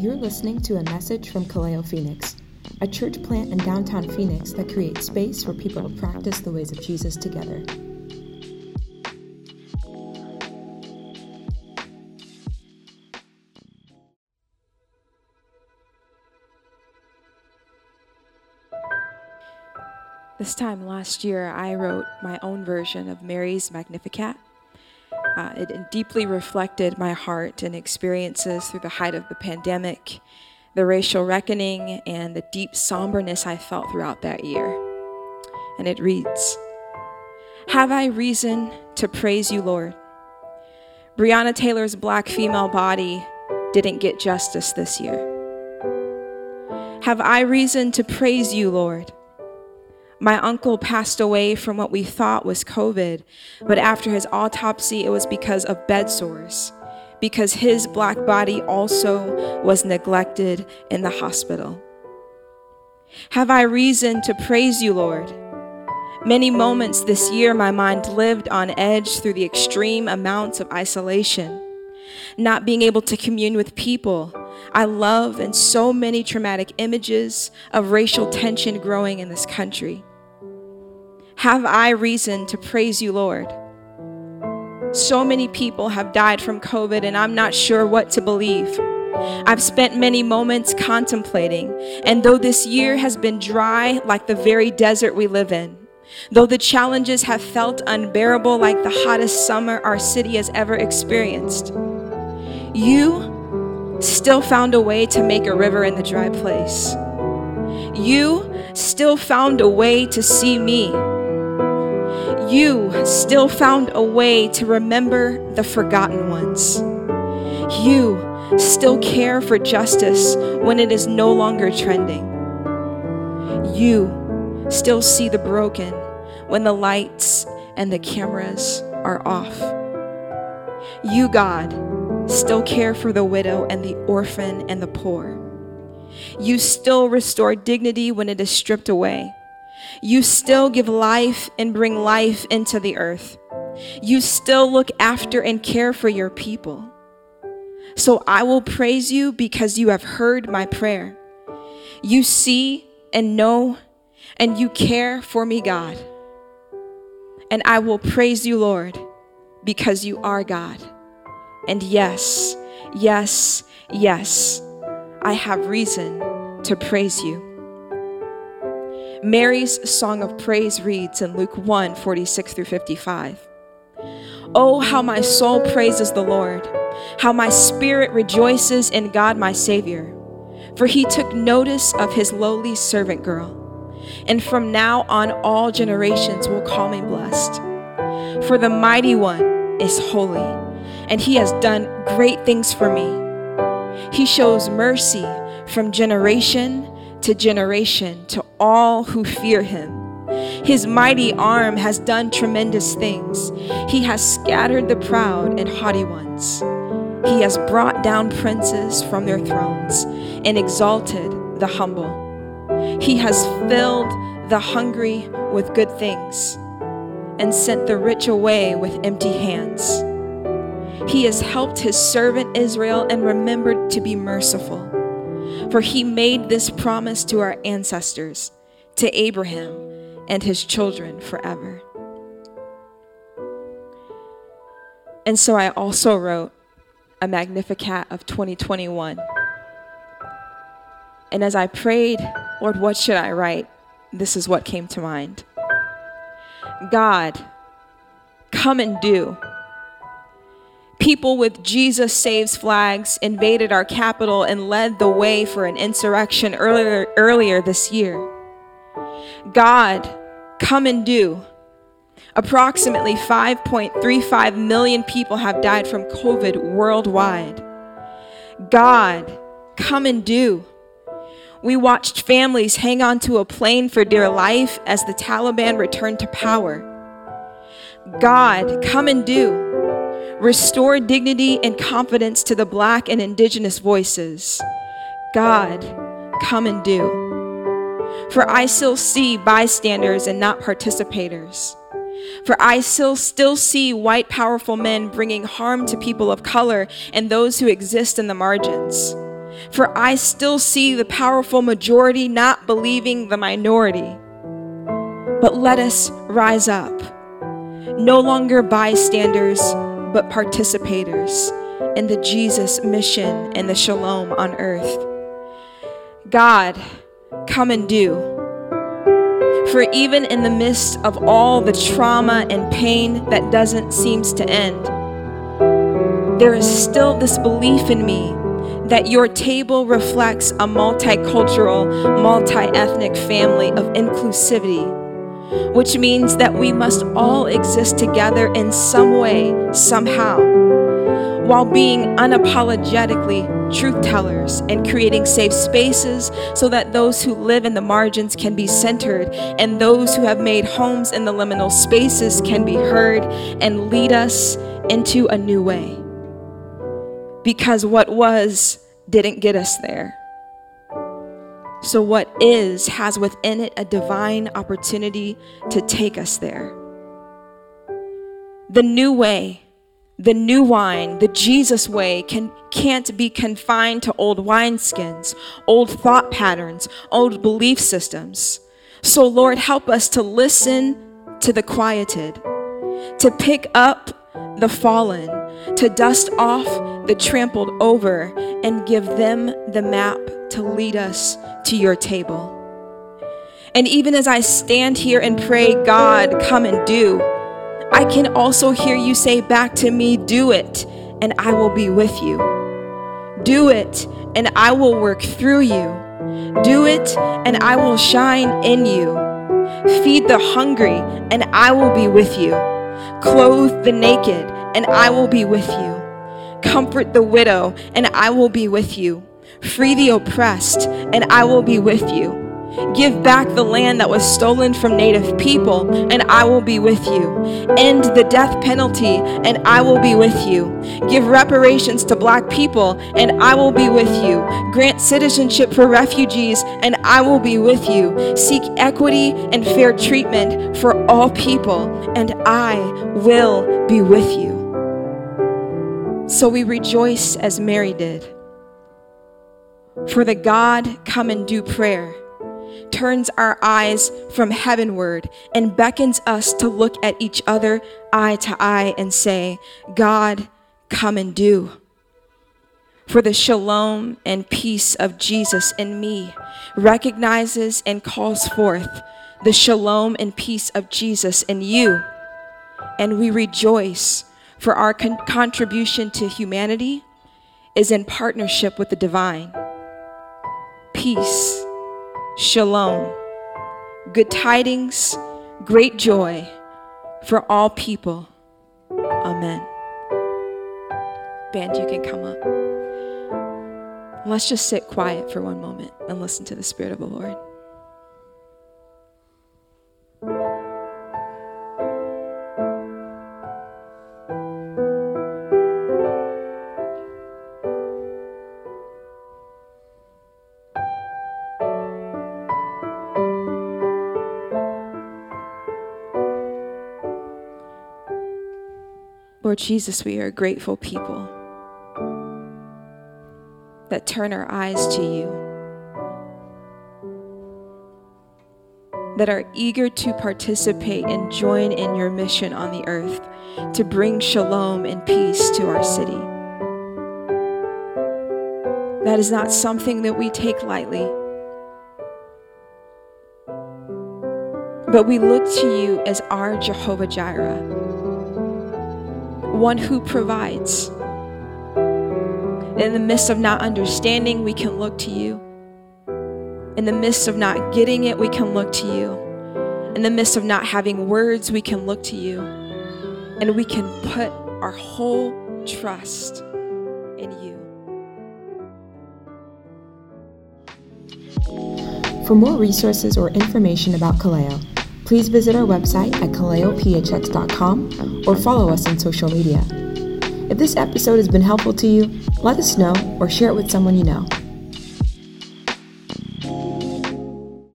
You're listening to a message from Kaleo Phoenix, a church plant in downtown Phoenix that creates space for people to practice the ways of Jesus together. This time last year, I wrote my own version of Mary's Magnificat. Uh, it deeply reflected my heart and experiences through the height of the pandemic, the racial reckoning, and the deep somberness I felt throughout that year. And it reads Have I reason to praise you, Lord? Breonna Taylor's black female body didn't get justice this year. Have I reason to praise you, Lord? My uncle passed away from what we thought was COVID, but after his autopsy, it was because of bed sores, because his black body also was neglected in the hospital. Have I reason to praise you, Lord? Many moments this year, my mind lived on edge through the extreme amounts of isolation, not being able to commune with people I love, and so many traumatic images of racial tension growing in this country. Have I reason to praise you, Lord? So many people have died from COVID, and I'm not sure what to believe. I've spent many moments contemplating, and though this year has been dry like the very desert we live in, though the challenges have felt unbearable like the hottest summer our city has ever experienced, you still found a way to make a river in the dry place. You still found a way to see me you still found a way to remember the forgotten ones. You still care for justice when it is no longer trending. You still see the broken when the lights and the cameras are off. You, God, still care for the widow and the orphan and the poor. You still restore dignity when it is stripped away you still give life and bring life into the earth. You still look after and care for your people. So I will praise you because you have heard my prayer. You see and know, and you care for me, God. And I will praise you, Lord, because you are God. And yes, yes, yes, I have reason to praise you. Mary's song of praise reads in Luke 1 46 through 55. Oh, how my soul praises the Lord, how my spirit rejoices in God my Savior, for he took notice of his lowly servant girl. And from now on, all generations will call me blessed. For the mighty one is holy, and he has done great things for me. He shows mercy from generation to generation to all who fear him. His mighty arm has done tremendous things. He has scattered the proud and haughty ones. He has brought down princes from their thrones and exalted the humble. He has filled the hungry with good things and sent the rich away with empty hands. He has helped his servant Israel and remembered to be merciful for he made this promise to our ancestors, to Abraham and his children forever. And so I also wrote a Magnificat of 2021. And as I prayed, Lord, what should I write? This is what came to mind God, come and do people with Jesus Saves flags invaded our capital and led the way for an insurrection earlier, earlier this year. God, come and do. Approximately 5.35 million people have died from COVID worldwide. God, come and do. We watched families hang onto a plane for dear life as the Taliban returned to power. God, come and do. Restore dignity and confidence to the black and indigenous voices. God, come and do. For I still see bystanders and not participators. For I still, still see white powerful men bringing harm to people of color and those who exist in the margins. For I still see the powerful majority not believing the minority. But let us rise up, no longer bystanders, but participators in the Jesus mission and the shalom on earth. God, come and do. For even in the midst of all the trauma and pain that doesn't seems to end, there is still this belief in me that your table reflects a multicultural, multi ethnic family of inclusivity, which means that we must all exist together in some way, somehow while being unapologetically truth tellers and creating safe spaces so that those who live in the margins can be centered and those who have made homes in the liminal spaces can be heard and lead us into a new way. Because what was didn't get us there. So, what is has within it a divine opportunity to take us there. The new way the new wine, the Jesus way, can, can't be confined to old wineskins, old thought patterns, old belief systems. So, Lord, help us to listen to the quieted, to pick up the fallen, to dust off the trampled over, and give them the map to lead us to your table. And even as I stand here and pray, God, come and do. I can also hear you say back to me, Do it, and I will be with you. Do it, and I will work through you. Do it, and I will shine in you. Feed the hungry, and I will be with you. Clothe the naked, and I will be with you. Comfort the widow, and I will be with you. Free the oppressed, and I will be with you. Give back the land that was stolen from native people, and I will be with you. End the death penalty, and I will be with you. Give reparations to black people, and I will be with you. Grant citizenship for refugees, and I will be with you. Seek equity and fair treatment for all people, and I will be with you. So we rejoice as Mary did. For the God come and do prayer turns our eyes from heavenward and beckons us to look at each other eye to eye and say, God, come and do. For the shalom and peace of Jesus in me recognizes and calls forth the shalom and peace of Jesus in you. And we rejoice for our con- contribution to humanity is in partnership with the divine. Peace shalom, good tidings, great joy for all people. Amen. Band, you can come up. Let's just sit quiet for one moment and listen to the Spirit of the Lord. Lord Jesus, we are grateful people that turn our eyes to you, that are eager to participate and join in your mission on the earth to bring shalom and peace to our city. That is not something that we take lightly. But we look to you as our Jehovah Jireh one who provides. In the midst of not understanding, we can look to you. In the midst of not getting it, we can look to you. In the midst of not having words, we can look to you. And we can put our whole trust in you. For more resources or information about Kaleo, please visit our website at kaleophx.com or follow us on social media. If this episode has been helpful to you, let us know or share it with someone you know.